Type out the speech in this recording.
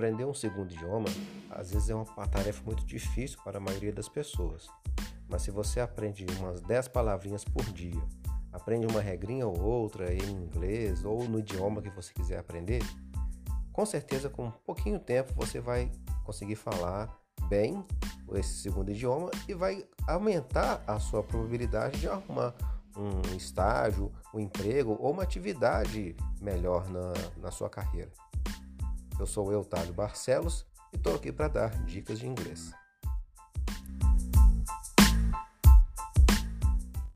Aprender um segundo idioma às vezes é uma tarefa muito difícil para a maioria das pessoas. Mas se você aprende umas 10 palavrinhas por dia, aprende uma regrinha ou outra em inglês ou no idioma que você quiser aprender, com certeza com pouquinho tempo você vai conseguir falar bem esse segundo idioma e vai aumentar a sua probabilidade de arrumar um estágio, um emprego ou uma atividade melhor na, na sua carreira. Eu sou o Eutálio Barcelos e estou aqui para dar dicas de inglês.